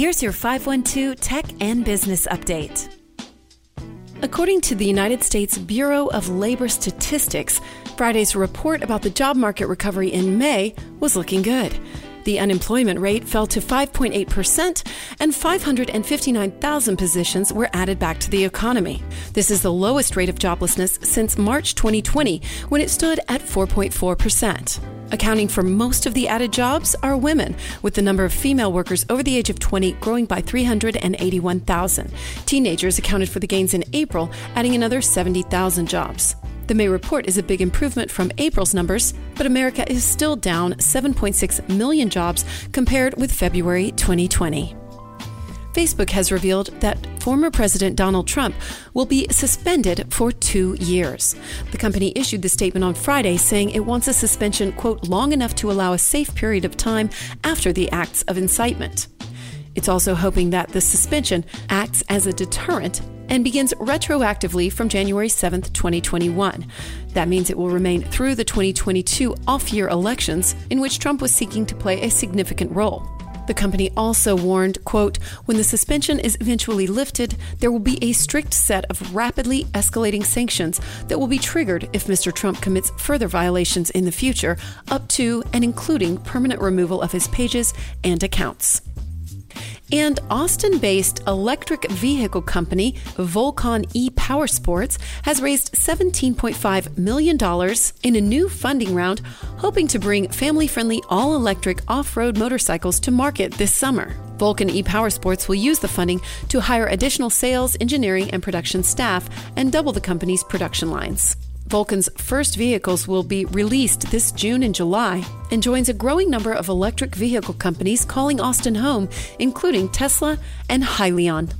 Here's your 512 Tech and Business Update. According to the United States Bureau of Labor Statistics, Friday's report about the job market recovery in May was looking good. The unemployment rate fell to 5.8%, and 559,000 positions were added back to the economy. This is the lowest rate of joblessness since March 2020, when it stood at 4.4%. Accounting for most of the added jobs are women, with the number of female workers over the age of 20 growing by 381,000. Teenagers accounted for the gains in April, adding another 70,000 jobs. The May report is a big improvement from April's numbers, but America is still down 7.6 million jobs compared with February 2020. Facebook has revealed that former President Donald Trump will be suspended for two years. The company issued the statement on Friday saying it wants a suspension, quote, long enough to allow a safe period of time after the acts of incitement. It's also hoping that the suspension acts as a deterrent and begins retroactively from January 7, 2021. That means it will remain through the 2022 off year elections, in which Trump was seeking to play a significant role. The company also warned, quote, when the suspension is eventually lifted, there will be a strict set of rapidly escalating sanctions that will be triggered if Mr. Trump commits further violations in the future, up to and including permanent removal of his pages and accounts. And Austin based electric vehicle company Volcon e Power Sports has raised $17.5 million in a new funding round, hoping to bring family friendly all electric off road motorcycles to market this summer. Volcon e Power Sports will use the funding to hire additional sales, engineering, and production staff and double the company's production lines. Volcon's first vehicles will be released this June and July and joins a growing number of electric vehicle companies calling Austin home, including Tesla and Hyliion.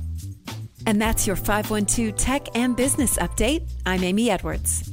And that's your 512 Tech and Business Update. I'm Amy Edwards.